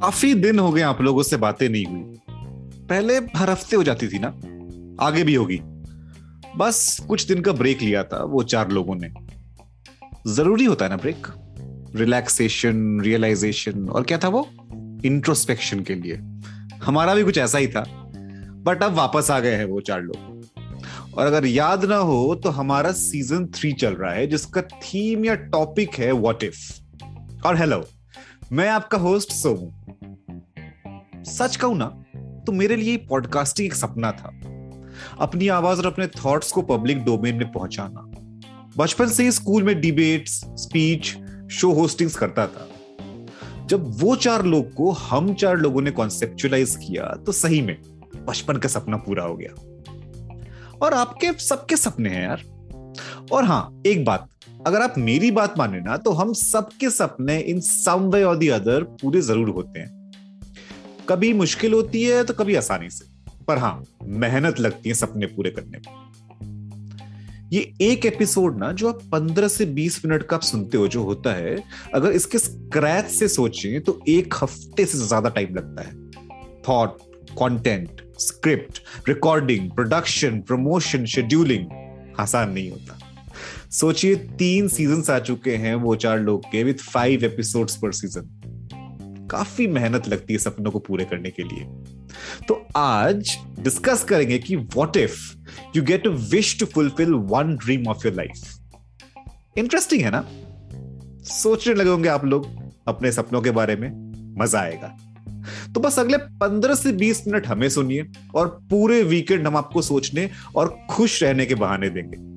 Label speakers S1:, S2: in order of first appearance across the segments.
S1: काफ़ी दिन हो गए आप लोगों से बातें नहीं हुई। पहले हर हफ़्ते हो जाती थी ना? आगे भी होगी। बस कुछ दिन का ब्रेक लिया था, वो चार लोगों ने। ज़रूरी होता है ना ब्रेक? रिलैक्सेशन, रियलाइजेशन, और क्या था वो? इंट्रोस्पेक्शन के लिए। हमारा भी कुछ ऐसा ही था। बट अब वापस आ गए हैं वो चार लोग। और अगर याद ना हो तो हमारा सीज़न थ्री चल रहा है, जिसका थीम या टॉपिक है व्हाट इफ़ और हेलो मैं आपका होस्ट सोमू सच कहूँ ना तो मेरे लिए पॉडकास्टिंग एक सपना था। अपनी आवाज़ और अपने थॉट्स को पब्लिक डोमेन में पहुंचाना। बचपन से ही स्कूल में डिबेट्स स्पीच शो होस्टिंग्स करता था। जब वो चार लोग को, हम चार लोगों ने कॉन्सेप्चुलाइज किया तो सही में बचपन का सपना पूरा हो गया। और आपके सबके सपने हैं यार। और हाँ एक बात, अगर आप मेरी बात माने ना तो हम सबके सपने इन सम और दी अदर पूरे ज़रूर होते हैं। कभी मुश्किल होती है तो कभी आसानी से, पर हाँ मेहनत लगती है सपने पूरे करने में। ये एक एपिसोड ना, जो आप 15 से 20 मिनट का आप सुनते हो, जो होता है, अगर इसके स्क्रैच से सोचें तो एक हफ़्ते से ज़्यादा टाइम लगता है। Thought content script recording production promotion scheduling आसान नहीं होता। सोचिए, तीन सीज़न आ चुके हैं वो चार लोग के with five episodes per season काफ़ी मेहनत लगती है सपनों को पूरे करने के लिए। तो आज डिस्कस करेंगे कि what if you get a wish to fulfil one dream of your life interesting है ना? सोचने लगे होंगे आप लोग अपने सपनों के बारे में, मज़ा आएगा। तो बस अगले 15 से 20 मिनट हमें सुनिए और पूरे वीकेंड हम आपको सोचने और खुश रहने के बहाने देंगे।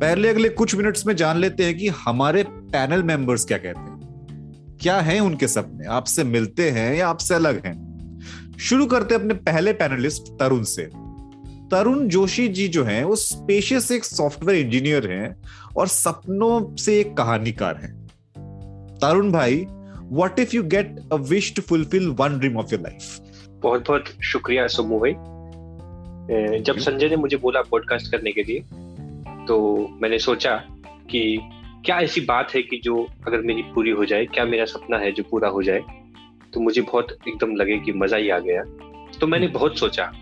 S1: पहले अगले कुछ मिनट्स में जान लेते हैं कि हमारे पैनल मेंबर्स क्या कहते हैं। क्या है उनके सपने? आपसे मिलते हैं या आपसे अलग हैं? शुरू करते हैं अपने पहले पैनलिस्ट तरुण से। तरुण जोशी जी जो हैं वो स्पेशियस एक सॉफ्टवेयर इंजीनियर हैं और सपनों से एक कहानीकार हैं। तरुण भाई what if you get a wish to fulfil one dream of your life
S2: बहुत बहुत शुक्रिया सोमू भाई। जब संजय ने मुझे बोला पॉडकास्ट करने के लिए तो मैंने सोचा कि क्या ऐसी बात है कि जो अगर मेरी पूरी हो जाए क्या मेरा सपना है जो पूरा हो जाए तो मुझे बहुत एकदम लगे कि मज़ा ही आ गया। तो मैंने हम्म। बहुत सोचा।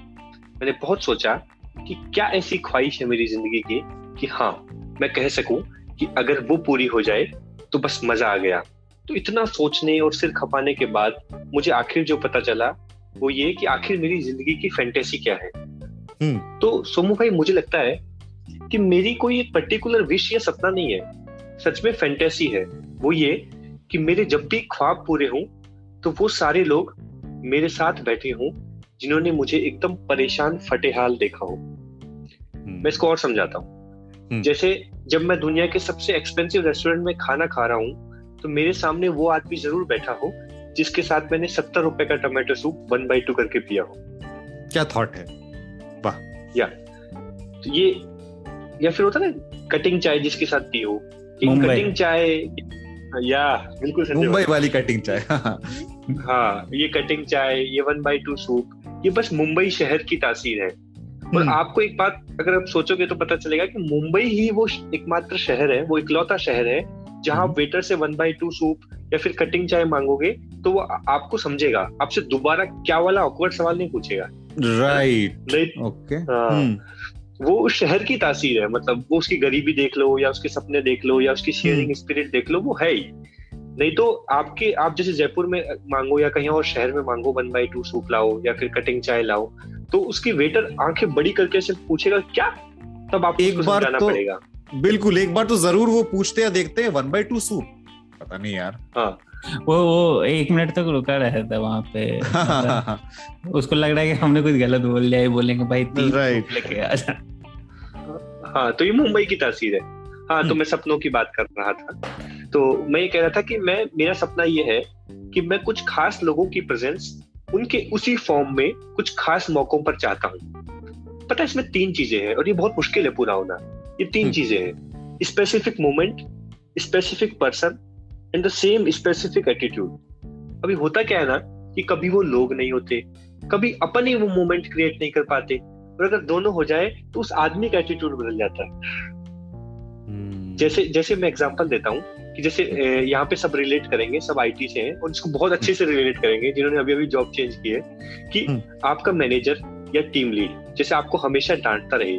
S2: मैंने बहुत सोचा कि क्या ऐसी ख्वाहिश है मेरी ज़िंदगी की कि हाँ मैं कह सकूँ कि अगर वो पूरी हो जाए तो बस मज़ा आ गया। तो इतना सोचने और सिर खपाने के बाद मुझे आखिर जो पता चला वो ये कि आखिर मेरी ज़िंदगी की फैंटेसी क्या है। हम्म। तो सोमू भाई मुझे लगता है कि मेरी कोई एक पर्टिकुलर विश या सपना नहीं है। सच में फैंटेसी है। वो ये कि मेरे जब भी ख्वाब पूरे हों तो वो सारे लोग मेरे साथ बैठे हों जिन्होंने मुझे एकदम परेशान फटेहाल देखा हो। हम्म। मैं इसको और समझाता हूँ। हम्म। जैसे जब मैं दुनिया के सबसे एक्सपेंसिव रेस्टोरेंट में खाना खा रहा हूँ तो मेरे सामने वो आदमी ज़रूर बैठा हो जिसके साथ मैंने सत्तर रुपए का tomato soup one by two करके पिया हो।
S1: क्या थॉट है?
S2: वाह। या। तो ये या फिर होता ना कटिंग चाय जिसके साथ पी हो कटिंग चाय या बिल्कुल
S1: मुंबई वाली कटिंग चाय
S2: हाँ ये कटिंग चाय ये वन बाई टू सूप ये बस मुंबई शहर की तासीर है। और हम्म। आपको एक बात अगर आप सोचोगे तो पता चलेगा कि मुंबई ही वो एकमात्र शहर है वो इकलौता शहर है जहाँ वेटर हम्म। से वन बाई टू सूप या फिर कटिंग चाय मांगोगे तो वो आपको समझेगा। आपसे दोबारा क्या वाला ऑकवर्ड सवाल नहीं पूछेगा।
S1: राइट ओके
S2: वो उस शहर की तासीर है मतलब वो उसकी गरीबी देख लो या उसके सपने देख लो या उसकी शेयरिंग स्पिरिट हम्म। देख लो वो है ही। नहीं तो आपके आप जैसे जयपुर में मांगो या कहीं और शहर में मांगो वन बाई टू सूप लाओ या फिर कटिंग चाय लाओ तो उसकी वेटर आँखें बड़ी करके से पूछेगा क्या? तब आपको एक बार तो पड़ेगा।
S1: बिल्कुल एक बार तो ज़रूर वो पूछते या देखते हैं वन बाई टू सूप? पता नहीं यार।
S3: हाँ। वो वो एक मिनट तक रुका रहता था वहाँ पे। मतलब उसको लग रहा है कि हमने कुछ गलत बोल लिया बोलेंगे भाई तीन
S2: राइट लेके आ जा। हाँ तो ये मुंबई की तासीर है। हाँ तो हम्म। मैं सपनों की बात कर रहा था। तो मैं ये कह रहा था कि मैं मेरा सपना ये है कि मैं कुछ खास लोगों की प्रेजेंस उनके उसी फॉर्म में कुछ खास मौकों पर चाहता हूँ। पता है इसमें तीन चीज़ें हैं और ये बहुत मुश्किल है पूरा होना। ये तीन हम्म। चीज़ें हैं। Specific moment specific person and the same specific attitude अभी होता क्या है ना कि कभी वो लोग नहीं होते कभी अपन ही वो मोमेंट क्रिएट नहीं कर पाते और अगर दोनों हो जाए तो उस आदमी का एटीट्यूड बदल जाता है।
S1: हम्म।
S2: जैसे जैसे मैं एग्जांपल देता हूँ कि जैसे यहाँ पे सब रिलेट करेंगे सब आईटी से हैं और इसको बहुत अच्छे से रिलेट करेंगे जिन्होंने अभी अभी जॉब चेंज की है कि
S1: हम्म।
S2: आपका मैनेजर या टीम लीड जैसे आपको हमेशा डांटता रहे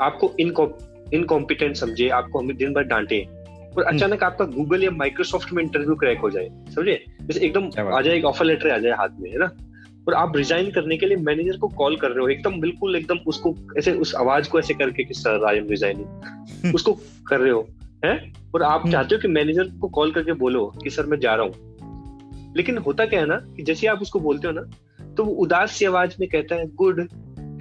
S2: आपको इनकॉम्पिटेंट समझे आपको हमें दिन भर डांटे और
S1: हम्म।
S2: अचानक आपका गूगल या माइक्रोसॉफ्ट में इंटरव्यू क्रैक हो जाए समझे? जैसे एकदम आ जाए एक ऑफ़र लेटर आ जाए हाथ में है ना? और आप रिजाइन करने के लिए मैनेजर को कॉल कर रहे हो एकदम बिल्कुल एकदम उसको ऐसे उस आवाज़ को ऐसे करके कि सर आई एम रिजाइनिंग उसको कर रहे हो हैं? और आप
S1: हम्म।
S2: चाहते हो कि मैनेजर को कॉल करके बोलो कि सर मैं जा रहा हूँ। लेकिन होता क्या है ना कि जैसे आप उसको बोलते हो ना तो वो उदास सी आवाज़ में कहता है गुड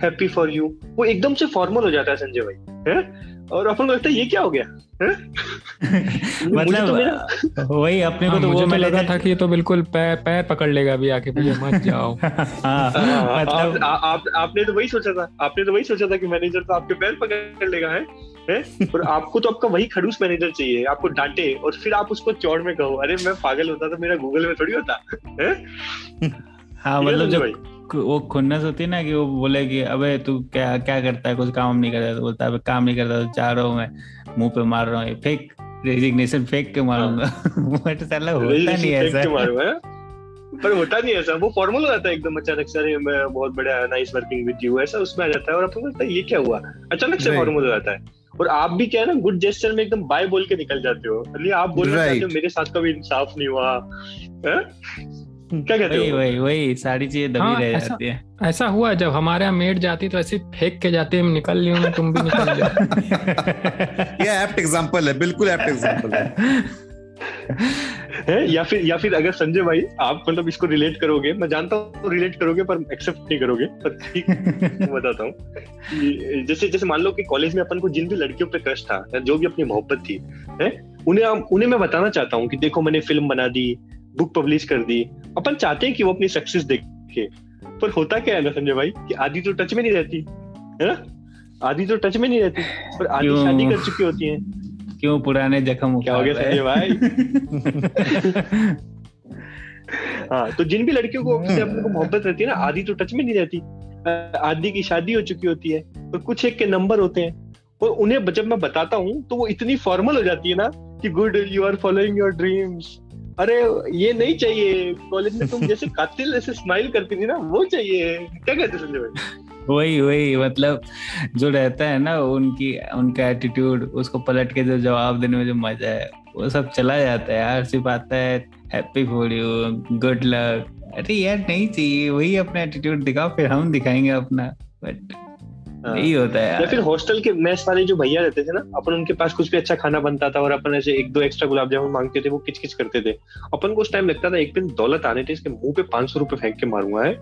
S2: हैप्पी फॉर यू वो एकदम से फॉर्मल हो जाता है संजय भाई है? और अपन को लगता है ये क्या हो गया? है? मुझे तो
S3: मतलब वही अपने को
S4: हाँ,
S3: तो वो
S4: तो लगा था कि ये तो बिल्कुल पैर पैर पकड़ लेगा अभी आके भैया मत जाओ।
S3: हाँ
S2: हाँ,
S3: मतलब
S2: आपने तो वही सोचा था आपने तो वही सोचा था कि मैनेजर तो आपके पैर पकड़ लेगा है? हैं? और आपको तो आपका वही खड़ूस मैनेजर चाहिए आपको डांटे और फिर आप उसको चौड़ में कहो अरे मैं पागल होता तो मेरा गूगल में थोड़ी होता। हैं?
S3: हाँ मतलब जब वो खुन्नस होती है ना कि वो बोले कि अबे तू क्या क्या करता है? कुछ काम नहीं करता तो बोलता है काम नहीं करता तो जा रहा हूँ मैं मुँह पे मार रहा हूँ। फेक रेजिग्नेशन फेक के मारूँगा? बट साला होता नहीं ऐसा।
S2: पर होता नहीं ऐसा। वो फॉर्मल हो जाता है एकदम अचानक से मैं बहुत बड़ा नाइस वर्किंग विद यू ऐसा उसमें आ जाता है और अपन को लगता है ये क्या हुआ? अचानक से फॉर्मल हो जाता है। और आप भी क्या है ना गुड जेस्टर में एकदम बाय बोल के निकल जाते हो। अरे आप बोल
S1: Right.
S2: चाहते हो मेरे साथ कभी इंसाफ नहीं हुआ। हैं? क्या कहते
S3: वही
S2: हो?
S3: वही वही सारी चीज़ें दबी
S4: हाँ,
S3: रह
S4: ऐसा-
S3: जाती है।
S4: ऐसा हुआ जब हमारे यहाँ मेड जाती तो ऐसे फेंक के जाते हम निकल लियो मैं तुम भी निकल जाओ।
S1: ये एप्ट एग्जांपल है बिल्कुल एप्ट एग्जांपल है।
S2: है? या फिर या फिर अगर संजय भाई आप मतलब इसको रिलेट करोगे मैं जानता हूँ रिलेट करोगे पर एक्सेप्ट नहीं करोगे पर ठीक बताता हूँ। जैसे जैसे मान लो कि कॉलेज में अपन को जिन भी लड़कियों पे क्रश था जो भी अपनी मोहब्बत थी है? उन्हें उन्हें मैं बताना चाहता हूँ कि देखो मैंने फ़िल्म बना दी बुक पब्लिश कर दी। अपन चाहते हैं कि वो अपनी सक्सेस देखे। पर होता क्या है ना संजय भाई कि आधी तो टच में नहीं रहती है ना? आधी तो टच में नहीं रहती पर आधी
S3: क्यों?
S2: शादी कर चुकी होती हैं।
S3: क्यों पुराने जख्म
S2: क्या हो गया संजय
S3: है?
S2: हाँ तो जिन भी लड़कियों को से अपने को मोहब्बत रहती है ना आधी तो टच में नहीं रहती। आधी की शादी हो चुकी होती है और कुछ एक के नंबर होते हैं। और उन्हें जब मैं बताता हूँ तो वो इतनी फॉर्मल हो जाती है ना कि good you are following your dreams अरे ये नहीं चाहिए। कॉलेज में तुम जैसे कातिल ऐसे स्माइल करती थी ना वो चाहिए। क्या कहते संजय भाई?
S3: वही वही मतलब जो रहता है ना उनकी, उनका एटीट्यूड उसको पलट के जो जवाब देने में जो मज़ा है, वो सब चला जाता है यार सिर्फ़ आता है happy for you good luck अरे यार, नहीं चाहिए, वही अपना एटीट्यूड दिखाओ, फिर हम दिखाएँगे अपना बट। यही होता है
S2: या फिर हॉस्टल के मेस वाले जो भैया रहते थे ना अपन उनके पास कुछ भी अच्छा खाना बनता था और अपन ऐसे एक दो एक्स्ट्रा गुलाब जामुन मांगते थे वो किच किच करते थे। अपन को उस टाइम लगता था एक दिन दौलत आने थे इसके मुँह पे पाँच सौ रुपए फेंक के मारूँगा है?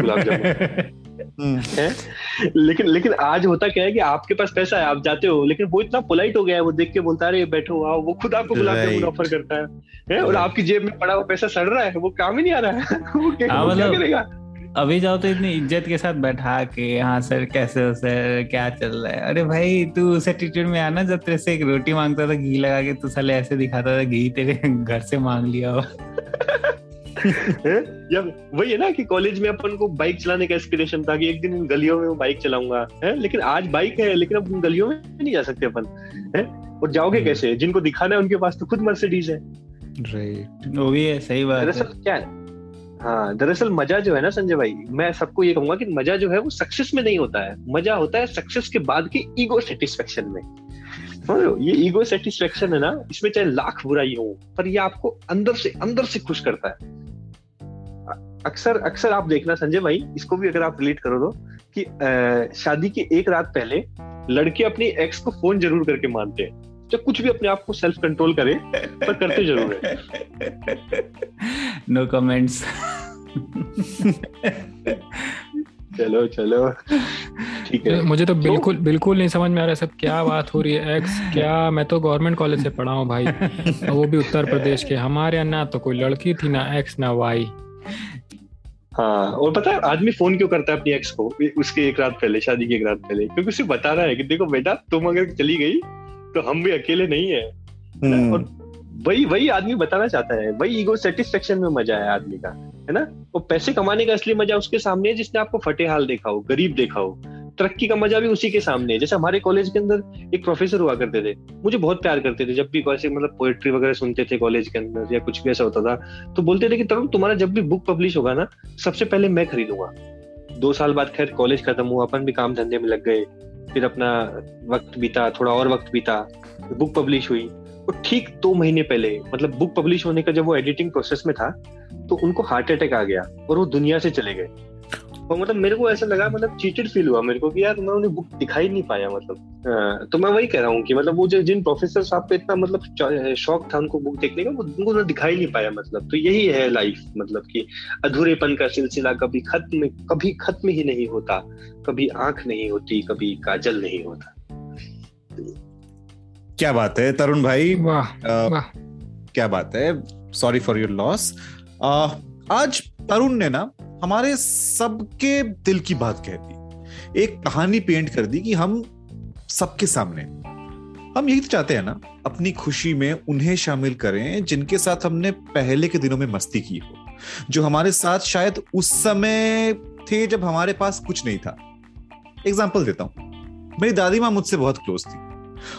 S2: गुलाब जामुन।
S1: हम्म,
S2: है? लेकिन लेकिन आज होता क्या है कि आपके पास पैसा है आप जाते हो लेकिन वो इतना पोलाइट हो गया है वो देख के बोलता है बैठो आओ। वो खुद आपको गुलाब जामुन ऑफ़र करता है, है? और आपकी जेब में पड़ा हुआ पैसा सड़ रहा है वो काम ही नहीं आ रहा है। वो क्या
S3: हाँ, मतलब-
S2: करेगा?
S3: अभी जाओ तो इतनी इज़्ज़त के साथ बैठा के हाँ सर कैसे हो सर? क्या चल रहा है? अरे भाई तू उस एटीट्यूड में आना जब तेरे से एक रोटी माँगता था घी लगा के तू साले ऐसे दिखाता था घी तेरे घर से मांग लिया हो।
S2: है? या वही है ना कि कॉलेज में अपन को बाइक चलाने का एस्पिरेशन था कि एक दिन इन गलियों में बाइक चलाऊँगा है? लेकिन आज बाइक है लेकिन अब उन गलियों में नहीं जा सकते अपन है? और जाओगे
S1: हम्म।
S2: कैसे? जिनको दिखाना है उनके पास तो खुद मर्सिडीज है।
S1: Right.
S3: वो भी है सही बात है।
S2: क्या है? हाँ दरअसल मज़ा जो है ना संजय भाई मैं सबको ये कहूँगा कि मज़ा जो है वो सक्सेस में नहीं होता है। मज़ा होता है सक्सेस के बाद की ईगो सेटिस्फेक्शन में। समझ ये ईगो सेटिस्फेक्शन है ना इसमें चाहे लाख बुराई हो पर ये आपको अंदर से अंदर से खुश करता है। अक्सर अक्सर आप देखना संजय भाई इसको भी अगर आप रिलेट करो तो कि अ, शादी के एक रात पहले लड़के अपनी एक्स को फ़ोन ज़रूर करके मानते हैं। चाहे कुछ भी अपने आप को सेल्फ कंट्रोल करे पर करते ज़रूर है।
S3: नो कमेंट्स
S2: चलो चलो। ठीक है।
S4: मुझे तो बिल्कुल बिल्कुल नहीं समझ में आ रहा है सब क्या बात हो रही है एक्स क्या? मैं तो गवर्नमेंट कॉलेज से पढ़ा हूँ भाई। और वो भी उत्तर प्रदेश के। हमारे यहाँ ना तो कोई लड़की थी ना एक्स ना वाई
S2: हाँ और पता है आदमी फ़ोन क्यों करता है अपनी एक्स को? उसके एक रात पहले शादी की एक रात पहले। क्योंकि उसे बता रहा है कि देखो बेटा तुम अगर चली गई तो हम भी अकेले नहीं है।
S1: हम्म,
S2: और वही वही आदमी बताना चाहता है। वही ईगो सेटिस्फेक्शन में मज़ा है आदमी का। है ना? वो पैसे कमाने का असली मज़ा उसके सामने है, जिसने आपको फटे हाल देखा हो, गरीब देखा हो। तरक्की का मज़ा भी उसी के सामने है। जैसे हमारे कॉलेज के अंदर एक प्रोफेसर हुआ करते थे। मुझे बहुत प्यार करते थे, जब भी ऐसे मतलब पोएट्री वगैरह सुनते थे कॉलेज के अंदर या कुछ भी ऐसा होता था तो बोलते थे कि तरुण, तुम्हारा जब भी बुक पब्लिश होगा ना, सबसे पहले मैं खरीदूँगा। दो साल बाद खैर कॉलेज खत्म हुआ, अपन भी काम धंधे में लग गए। फिर अपना वक्त बीता, थोड़ा और वक्त बीता बुक पब्लिश हुई। और ठीक दो महीने पहले मतलब बुक पब्लिश होने का जब वो एडिटिंग प्रोसेस में था तो उनको हार्ट अटैक आ गया और वो दुनिया से चले गए। और मतलब मेरे को ऐसा लगा मतलब चीटेड फील हुआ मेरे को कि यार मैं उन्हें बुक दिखाई नहीं पाया मतलब तो मैं वही कह रहा हूँ कि मतलब वो जो जिन प्रोफेसर साहब पे इतना मतलब शौक था उनको बुक देखने का वो उनको ना दिखाई नहीं पाया मतलब। तो यही है लाइफ मतलब कि अधूरेपन का सिलसिला कभी खत्म कभी खत्म ही नहीं होता कभी आँख नहीं होती कभी काजल नहीं होता।
S1: क्या बात है तरुण भाई।
S4: वाह वाह।
S1: क्या बात है। सॉरी फॉर योर लॉस आज तरुण ने ना हमारे सबके दिल की बात कह दी। एक कहानी पेंट कर दी कि हम सबके सामने। हम यही तो चाहते हैं ना, अपनी खुशी में उन्हें शामिल करें जिनके साथ हमने पहले के दिनों में मस्ती की हो। जो हमारे साथ शायद उस समय थे जब हमारे पास कुछ नहीं था। एग्ज़ाम्पल देता हूँ। मेरी दादी माँ मुझसे बहुत क्लोज थी।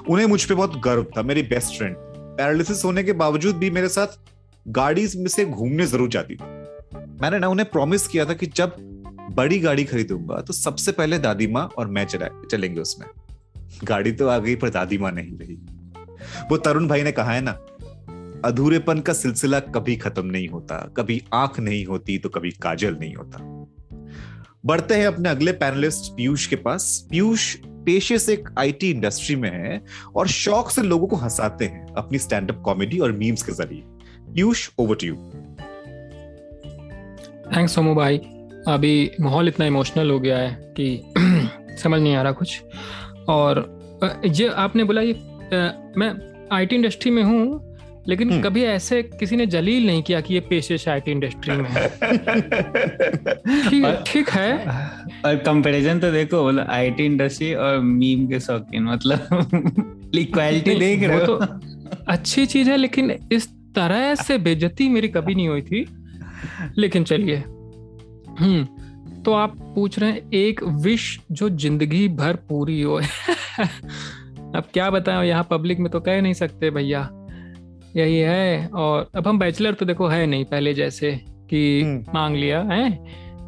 S1: उन्हें मुझ पर बहुत गर्व था, मेरी बेस्ट फ्रेंड पैरालिसिस होने के बावजूद भी मेरे साथ गाड़ी में से घूमने ज़रूर जाती थी। मैंने ना उन्हें प्रॉमिस किया था कि जब बड़ी गाड़ी खरीदूँगा तो सबसे पहले दादी माँ और मैं चला, चलेंगे उसमें। गाड़ी तो आ गई, पर दादी माँ नहीं रही। वो तरुण भाई ने कहा है ना, अधूरेपन का सिलसिला कभी खत्म नहीं होता, कभी आँख नहीं होती तो कभी काजल नहीं होता। बढ़ते हैं अपने अगले पैनलिस्ट पीयूष के पास। पीयूष पेशे से एक आईटी इंडस्ट्री में है और शौक से लोगों को हंसाते हैं अपनी स्टैंड अप कॉमेडी और मीम्स के ज़रिए। Piyush over to you
S4: thanks Somu भाई अभी माहौल इतना इमोशनल हो गया है कि समझ नहीं आ रहा कुछ। और ये आपने बोला ये मैं आईटी इंडस्ट्री में हूँ लेकिन हम्म। कभी ऐसे किसी ने जलील नहीं किया कि ये पेशे आईटी इंडस्ट्री में है। ठीक है।
S3: और कंपैरिजन तो देखो बोला आईटी इंडस्ट्री और मीम के शौकीन मतलब इक्वालिटी देख रहे हो।
S4: तो अच्छी चीज़ है लेकिन इस तरह से बेजती मेरी कभी नहीं हुई थी। लेकिन चलिए। हम्म तो आप पूछ रहे हैं एक विश जो ज़िंदगी भर पूरी हो। अब क्या बताएँ यहाँ पब्लिक में तो कह नहीं सकते भैया। यही है और अब हम बैचलर तो देखो है नहीं पहले जैसे कि हम्म। मांग लिया है?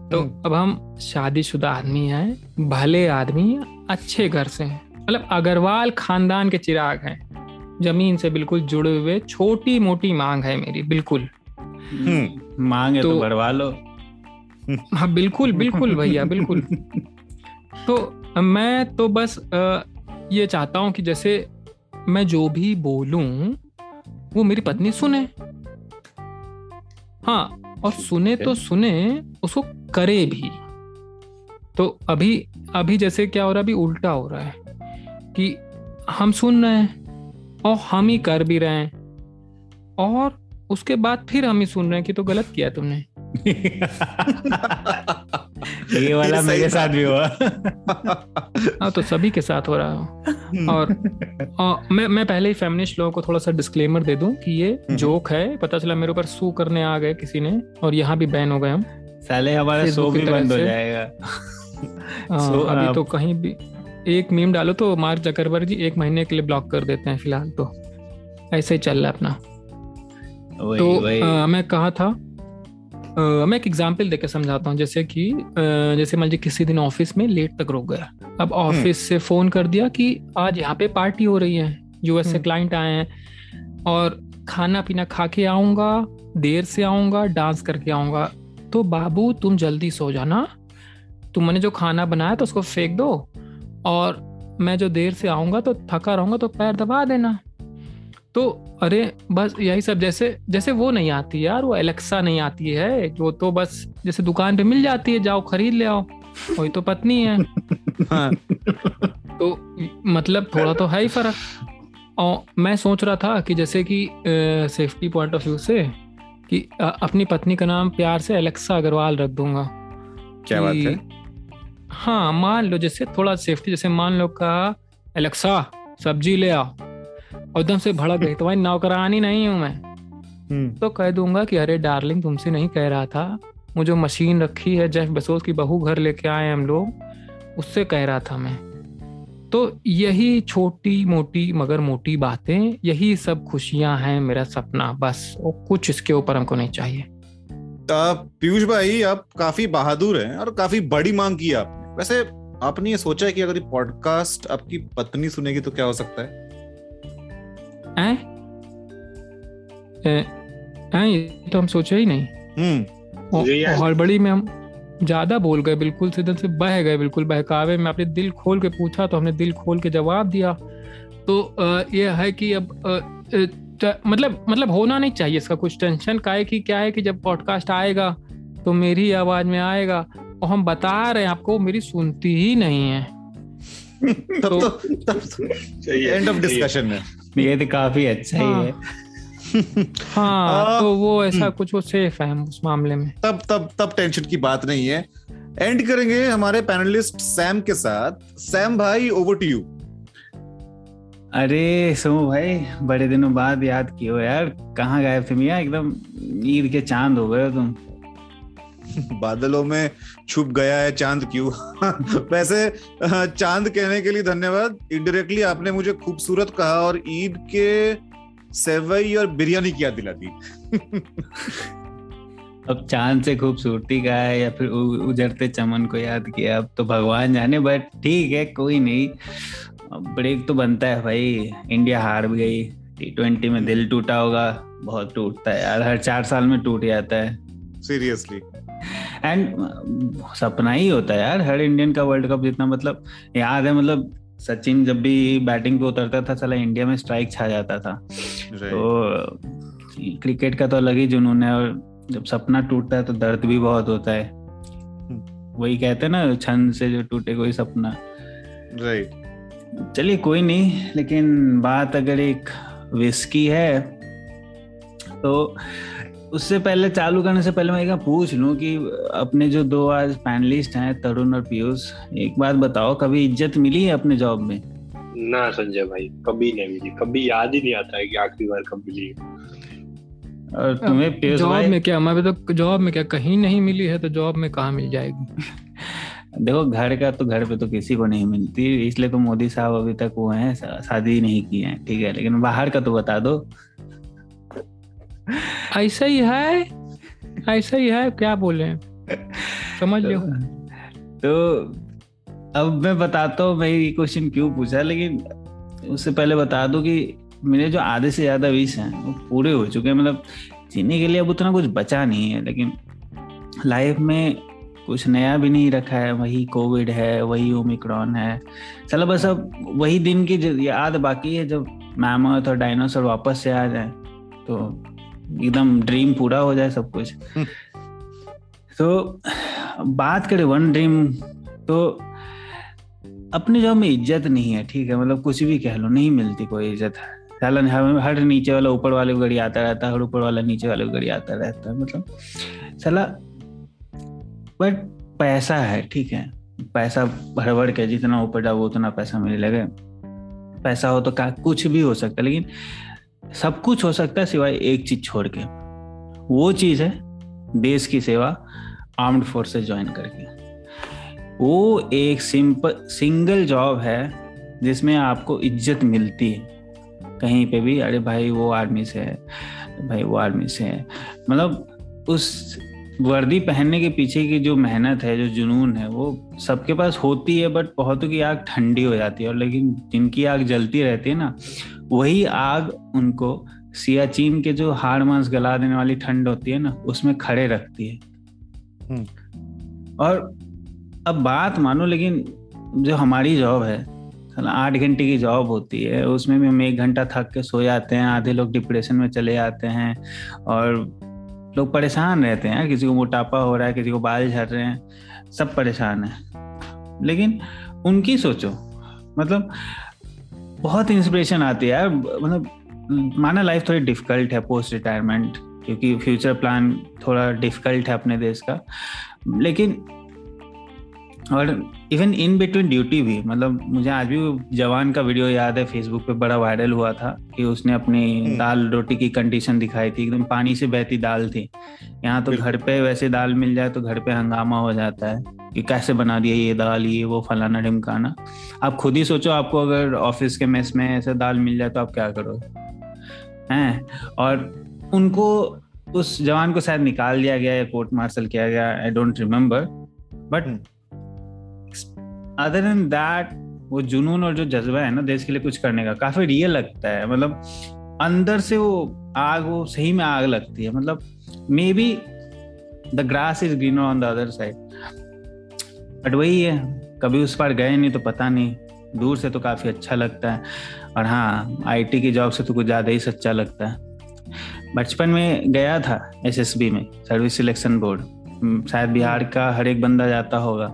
S4: तो हम्म। अब हम शादीशुदा आदमी हैं भले आदमी अच्छे घर से हैं। मतलब अग्रवाल खानदान के चिराग हैं। ज़मीन से बिल्कुल जुड़े हुए छोटी मोटी मांग है मेरी बिल्कुल।
S3: हम्म। मांग है तो, तो बढ़वा लो।
S4: हाँ बिल्कुल बिल्कुल भैया बिल्कुल। तो मैं तो बस ये चाहता हूँ कि जैसे मैं जो भी बोलूँ वो मेरी पत्नी सुने। हाँ और सुने तो सुने उसको करे भी। तो अभी अभी जैसे क्या हो रहा है अभी उल्टा हो रहा है कि हम सुन रहे हैं। और हम ही कर भी रहे हैं। और उसके बाद फिर हम ही सुन रहे हैं कि तो गलत किया तुमने।
S3: ये वाला मेरे साथ भी हुआ।
S4: हाँ तो सभी के साथ हो रहा है। और, और मैं मैं पहले ही फेमिनिस्ट लोगों को थोड़ा सा डिस्क्लेमर दे दूँ कि ये जोक हम्म। है पता चला मेरे ऊपर सू करने आ गए किसी ने और यहाँ भी बैन हो गए हम।
S3: साले हमारा शो भी बंद हो जाएगा।
S4: आ, so, अभी तो कहीं भी एक मीम डालो तो मार्क जकरबर्ग जी एक महीने के लिए ब्लॉक कर देते हैं फ़िलहाल तो ऐसे ही चल रहा है अपना वही, तो वही। आ, मैं कहा था आ, मैं एक एग्ज़ाम्पल देकर समझाता हूँ जैसे कि जैसे मान लीजिए किसी दिन ऑफ़िस में लेट तक रुक गया अब ऑफ़िस हम्म। से फ़ोन कर दिया कि आज यहाँ पे पार्टी हो रही है यूएस से क्लाइंट। आए हैं और खाना पीना खा के आऊँगा देर से आऊँगा डांस करके आऊँगा तो बाबू तुम जल्दी सो जाना तुमने जो खाना बनाया तो उसको फेंक दो और मैं जो देर से आऊँगा तो थका रहूँगा तो पैर दबा देना। तो अरे बस यही सब जैसे जैसे वो नहीं आती यार वो एलेक्सा नहीं आती है जो तो बस जैसे दुकान पे मिल जाती है जाओ खरीद ले आओ वही तो पत्नी है। हाँ। तो मतलब थोड़ा तो है ही फ़र्क। और मैं सोच रहा था कि जैसे कि सेफ्टी पॉइंट ऑफ़ व्यू से कि आ, अपनी पत्नी का नाम प्यार से एलेक्सा अग्रवाल रख दूँगा।
S1: क्या बात है?
S4: हाँ मान लो जैसे थोड़ा सेफ्टी जैसे मान लो कहा एलेक्सा सब्ज़ी ले आओ। और एकदम से भड़क गई तो भाई नौकरानी नहीं हूँ मैं। हम्म। तो कह दूँगा कि अरे डार्लिंग तुमसे नहीं कह रहा था। वो जो मशीन रखी है जेफ बसोस की बहू घर लेके आए हम लोग उससे कह रहा था मैं। तो यही छोटी मोटी मगर मोटी बातें यही सब खुशियाँ हैं मेरा सपना बस। वो कुछ इसके ऊपर हमको नहीं चाहिए।
S1: पीयूष भाई आप काफ़ी बहादुर हैं और काफ़ी बड़ी मांग की आपने। वैसे आपने ये सोचा है कि अगर ये पॉडकास्ट आपकी पत्नी सुनेगी तो क्या हो सकता है?
S4: हैं? हैं? ये तो हम सोचे ही नहीं। हम्म। हड़बड़ी में हम ज़्यादा बोल गए बिल्कुल सीधे से बह गए बिल्कुल बहकावे में। आपने दिल खोल के पूछा तो हमने दिल खोल के जवाब दिया। तो ये है कि अब मतलब मतलब होना नहीं चाहिए इसका कुछ। टेंशन का है कि क्या है कि जब पॉडकास्ट आएगा तो मेरी आवाज़ में आएगा। और हम बता रहे हैं आपको मेरी सुनती ही नहीं है।
S1: तब तो, तब एंड ऑफ़ डिस्कशन में।
S3: ये तो काफ़ी अच्छा हाँ, ही। है।
S4: हाँ तो वो ऐसा हम्म। कुछ वो सेफ़ है उस मामले में।
S1: तब तब तब टेंशन की बात नहीं है। एंड करेंगे हमारे पैनलिस्ट सैम के साथ। सैम भाई ओवर टू यू
S3: अरे सोमू भाई बड़े दिनों बाद याद किए हो यार। कहाँ गए थे मियाँ? एकदम ईद के चाँद हो गए हो तुम।
S1: बादलों में छुप गया है चाँद क्यों? वैसे चाँद कहने के लिए धन्यवाद। इनडायरेक्टली आपने मुझे खूबसूरत कहा और ईद के सेवई और बिरयानी क्या दिला दी
S3: अब चाँद से खूबसूरती का है या फिर उजरते चमन को याद किया अब तो भगवान जाने बट ठीक है कोई नहीं। ब्रेक तो बनता है भाई। इंडिया हार भी गई। टी ट्वेंटी में दिल टूटा होगा। बहुत टूटता है यार। हर चार साल में टूट जाता है।
S1: सीरियसली
S3: एंड सपना ही होता है यार हर इंडियन का वर्ल्ड कप जितना मतलब याद है मतलब सचिन जब भी बैटिंग पे उतरता था चला इंडिया में स्ट्राइक छा जाता था। तो क्रिकेट का तो अलग ही जुनून है और जब सपना टूटता है तो दर्द भी बहुत होता है। वही कहते हैं ना छंद से जो टूटे कोई सपना।
S1: राइट
S3: चलिए कोई नहीं लेकिन बात अगर एक विस्की है तो उससे पहले चालू करने से पहले मैं एक पूछ लूँ कि अपने जो दो आज पैनलिस्ट हैं तरुण और पीयूष एक बात बताओ कभी इज़्ज़त मिली है अपने जॉब में?
S2: ना संजय भाई कभी नहीं मिली। कभी याद ही नहीं आता है कि आखिरी बार कब मिली
S3: और तुम्हें पीयूष
S4: जॉब में क्या? मैं तो जॉब में क्या? कहीं नहीं मिली है तो जॉब में कहाँ मिल जाएगी?
S3: देखो घर का तो घर पे तो किसी को नहीं मिलती इसलिए तो मोदी साहब अभी तक वो हैं शादी नहीं की है ठीक है? लेकिन बाहर का तो बता दो।
S4: ऐसा ही है? ऐसा ही है? क्या बोले? समझ लो।
S3: तो अब मैं बताता हूँ, मैं ये क्वेश्चन क्यों पूछा, लेकिन उससे पहले बता दो कि मेरे जो आधे से ज़्यादा विश हैं, वो पूरे हो चुके हैं। मतलब जीने के लिए अब उतना कुछ बचा नहीं है, लेकिन लाइफ में कुछ नया भी नहीं रखा है। वही कोविड है, वही ओमिक्रॉन है। चलो बस अब वही दिन की याद बाकी है, जब मैमथ और डायनासोर वापस से आ जाए तो एकदम ड्रीम पूरा हो जाए सब कुछ। हम्म। तो बात करें वन ड्रीम तो अपने जॉब में इज़्ज़त नहीं है ठीक है? मतलब कुछ भी कह लो नहीं मिलती कोई इज़्ज़त। सालन हर नीचे वाला ऊपर वाले को गड़ी आता रहता है हर ऊपर वाला नीचे वाले को गड़ी आता रहता है मतलब साला बट पैसा है ठीक है? पैसा भर भर के जितना ऊपर जाओ उतना पैसा मिले लगे। पैसा हो तो का कुछ भी हो सकता है लेकिन सब कुछ हो सकता है सिवाय एक चीज़ छोड़ के। वो चीज़ है देश की सेवा आर्म्ड फोर्सेस ज्वाइन करके। वो एक सिंपल सिंगल जॉब है जिसमें आपको इज़्ज़त मिलती है। कहीं पे भी, अरे भाई वो आर्मी से है, भाई वो आर्मी से है। मतलब उस वर्दी पहनने के पीछे की जो मेहनत है जो जुनून है वो सबके पास होती है बट बहुतों की आग ठंडी हो जाती है और लेकिन जिनकी आग जलती रहती है ना वही आग उनको सियाचिन के जो हाड़ मांस गला देने वाली ठंड होती है ना उसमें खड़े रखती है हम्म। और अब बात मानो लेकिन जो हमारी जॉब है आठ घंटे की जॉब होती है उसमें भी हम एक घंटा थक के सो जाते हैं आधे लोग डिप्रेशन में चले जाते हैं और लोग परेशान रहते हैं, किसी को मोटापा हो रहा है, किसी को बाल झड़ रहे हैं, सब परेशान है। लेकिन उनकी सोचो मतलब बहुत इंस्पिरेशन आती है यार मतलब माना लाइफ थोड़ी डिफ़िकल्ट है पोस्ट रिटायरमेंट क्योंकि फ्यूचर प्लान थोड़ा डिफ़िकल्ट है अपने देश का, लेकिन और इवन इन बिटवीन ड्यूटी भी मतलब मुझे आज भी जवान का वीडियो याद है फेसबुक पे बड़ा वायरल हुआ था कि उसने अपनी हम्म। दाल रोटी की कंडीशन दिखाई थी एकदम पानी से बहती दाल थी। यहाँ तो घर पे वैसे दाल मिल जाए तो घर पे हंगामा हो जाता है कि कैसे बना दिया ये दाल ये वो फलाना ढिमकाना। आप खुद ही सोचो आपको अगर ऑफ़िस के मेस में ऐसे दाल मिल जाए तो आप क्या करोगे? हैं? और उनको उस जवान को शायद निकाल दिया गया या कोर्ट मार्शल किया गया I don't remember but other than that वो जुनून और जो जज्बा है ना देश के लिए कुछ करने का काफ़ी रियल लगता है। मतलब अंदर से वो आग, वो सही में आग लगती है। मतलब maybe the grass is greener on the other side but वही है, कभी उस पार गए नहीं तो पता नहीं। दूर से तो काफ़ी अच्छा लगता है। और हाँ आईटी की जॉब से तो कुछ ज़्यादा ही सच्चा लगता है। बचपन में गया था एसएसबी में सर्विस सिलेक्शन बोर्ड शायद बिहार का हर एक बंदा जाता होगा।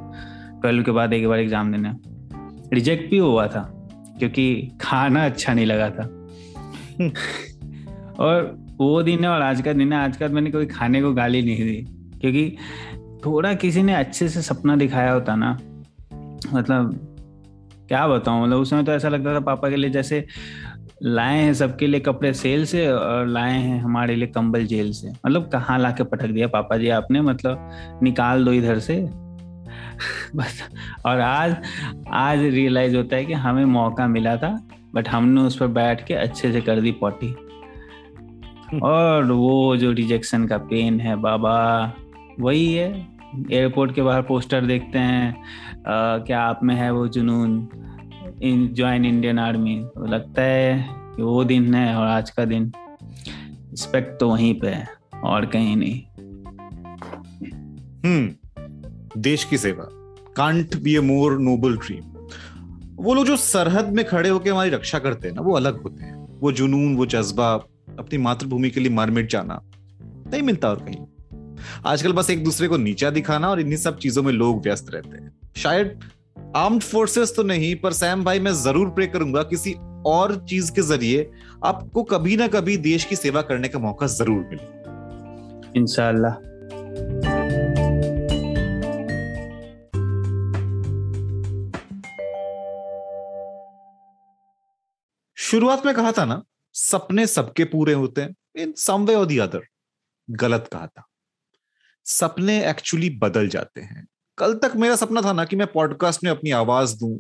S3: ट्वेल्व के बाद एक बार एग्ज़ाम देने। रिजेक्ट भी हुआ था क्योंकि खाना अच्छा नहीं लगा था। और वो दिन है और आज का दिन है आज का मैंने कोई खाने को गाली नहीं दी। क्योंकि थोड़ा किसी ने अच्छे से सपना दिखाया होता ना मतलब क्या बताऊँ मतलब उस समय तो ऐसा लगता था पापा के लिए जैसे लाए हैं सबके लिए कपड़े सेल से और लाए हैं हमारे लिए कंबल जेल से। मतलब कहाँ ला के पटक दिया पापा जी आपने मतलब निकाल दो इधर से। बस। और आज आज रियलाइज़ होता है कि हमें मौका मिला था बट हमने उस पर बैठ के अच्छे से कर दी पॉटी। और वो जो रिजेक्शन का पेन है बाबा वही है। एयरपोर्ट के बाहर पोस्टर देखते हैं आ, क्या आप में है वो जुनून? इन ज्वाइन इंडियन आर्मी तो लगता है कि वो दिन है और आज का दिन। रिस्पेक्ट तो वहीं पे है और कहीं नहीं।
S1: हम्म। देश की सेवा। Can't be a more noble dream वो लोग जो सरहद में खड़े होकर हमारी रक्षा करते हैं ना, वो अलग होते हैं। वो जुनून, वो जज्बा अपनी मातृभूमि के लिए मर मिट जाना, नहीं मिलता और कहीं। आजकल बस एक दूसरे को नीचा दिखाना और इन्हीं सब चीज़ों में लोग व्यस्त रहते हैं। शायद आर्म्ड फोर्सेस तो नहीं, पर सैम भाई मैं ज़रूर प्रे करूँगा किसी और चीज़ के ज़रिए आपको कभी ना कभी देश की सेवा करने का मौका ज़रूर मिले।
S3: इंशाल्लाह।
S1: शुरुआत में कहा था ना, सपने सबके पूरे होते हैं इन सम वे और दी अदर गलत कहा था। सपने एक्चुअली बदल जाते हैं। कल तक मेरा सपना था ना कि मैं पॉडकास्ट में अपनी आवाज़ दूँ।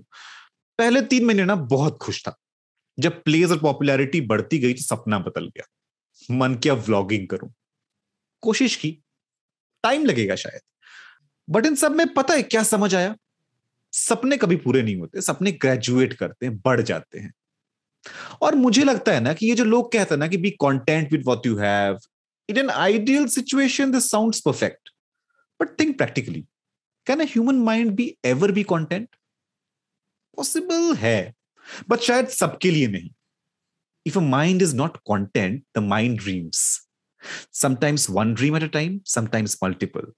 S1: पहले तीन महीने ना बहुत खुश था, जब प्लेज और पॉपुलैरिटी बढ़ती गई तो सपना बदल गया। मन किया व्लॉगिंग करूँ। कोशिश की टाइम लगेगा शायद। बट इन सब में पता है क्या समझ आया? सपने कभी पूरे नहीं होते, सपने ग्रेजुएट करते हैं, बढ़ जाते हैं। और मुझे लगता है ना कि ये जो लोग कहते हैं ना कि be content with what you have in an ideal situation this sounds perfect but think practically can human mind be ever be content? Possible है बट शायद सबके लिए नहीं. If a mind is not content the mind dreams sometimes one dream at a time sometimes multiple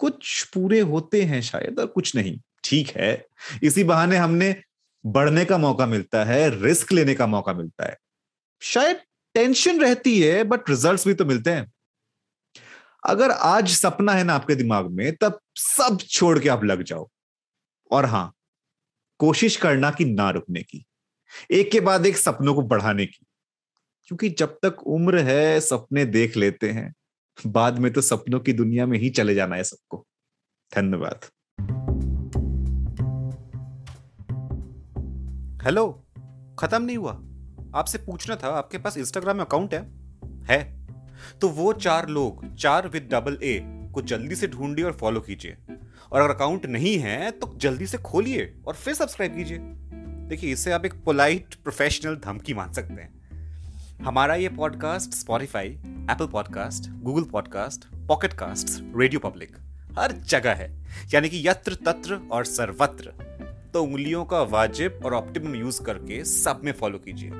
S1: कुछ पूरे होते हैं शायद और कुछ नहीं. ठीक है, इसी बहाने हमने बढ़ने का मौका मिलता है, रिस्क लेने का मौका मिलता है। शायद टेंशन रहती है, बट रिजल्ट्स भी तो मिलते हैं। अगर आज सपना है ना आपके दिमाग में, तब सब छोड़ के आप लग जाओ। और हाँ, कोशिश करना कि ना रुकने की। एक के बाद एक सपनों को बढ़ाने की। क्योंकि जब तक उम्र है, सपने देख लेते हैं। बाद में तो सपनों की दुनिया में ही चले जाना है सबको। धन्यवाद। हेलो, खत्म नहीं हुआ। आपसे पूछना था, आपके पास इंस्टाग्राम अकाउंट है? है। तो वो चार लोग, चार विद डबल ए को जल्दी से ढूंढिए और फॉलो कीजिए। और अगर अकाउंट नहीं है तो जल्दी से खोलिए और फिर सब्सक्राइब कीजिए। देखिए, इससे आप एक पोलाइट प्रोफेशनल धमकी मान सकते हैं। हमारा ये podcast Spotify Apple podcast Google podcast pocket cast radio public हर जगह है। यानी कि यत्र तत्र और सर्वत्र। तो उंगलियों का वाजिब और ऑप्टिमम यूज़ करके सब में फॉलो कीजिए।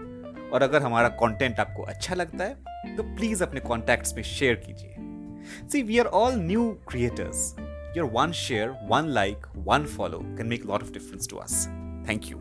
S1: और अगर हमारा कंटेंट आपको अच्छा लगता है तो प्लीज़ अपने कॉन्टैक्ट्स में शेयर कीजिए। See we are all new creators your one share one like one follow can make lot of difference to us thank you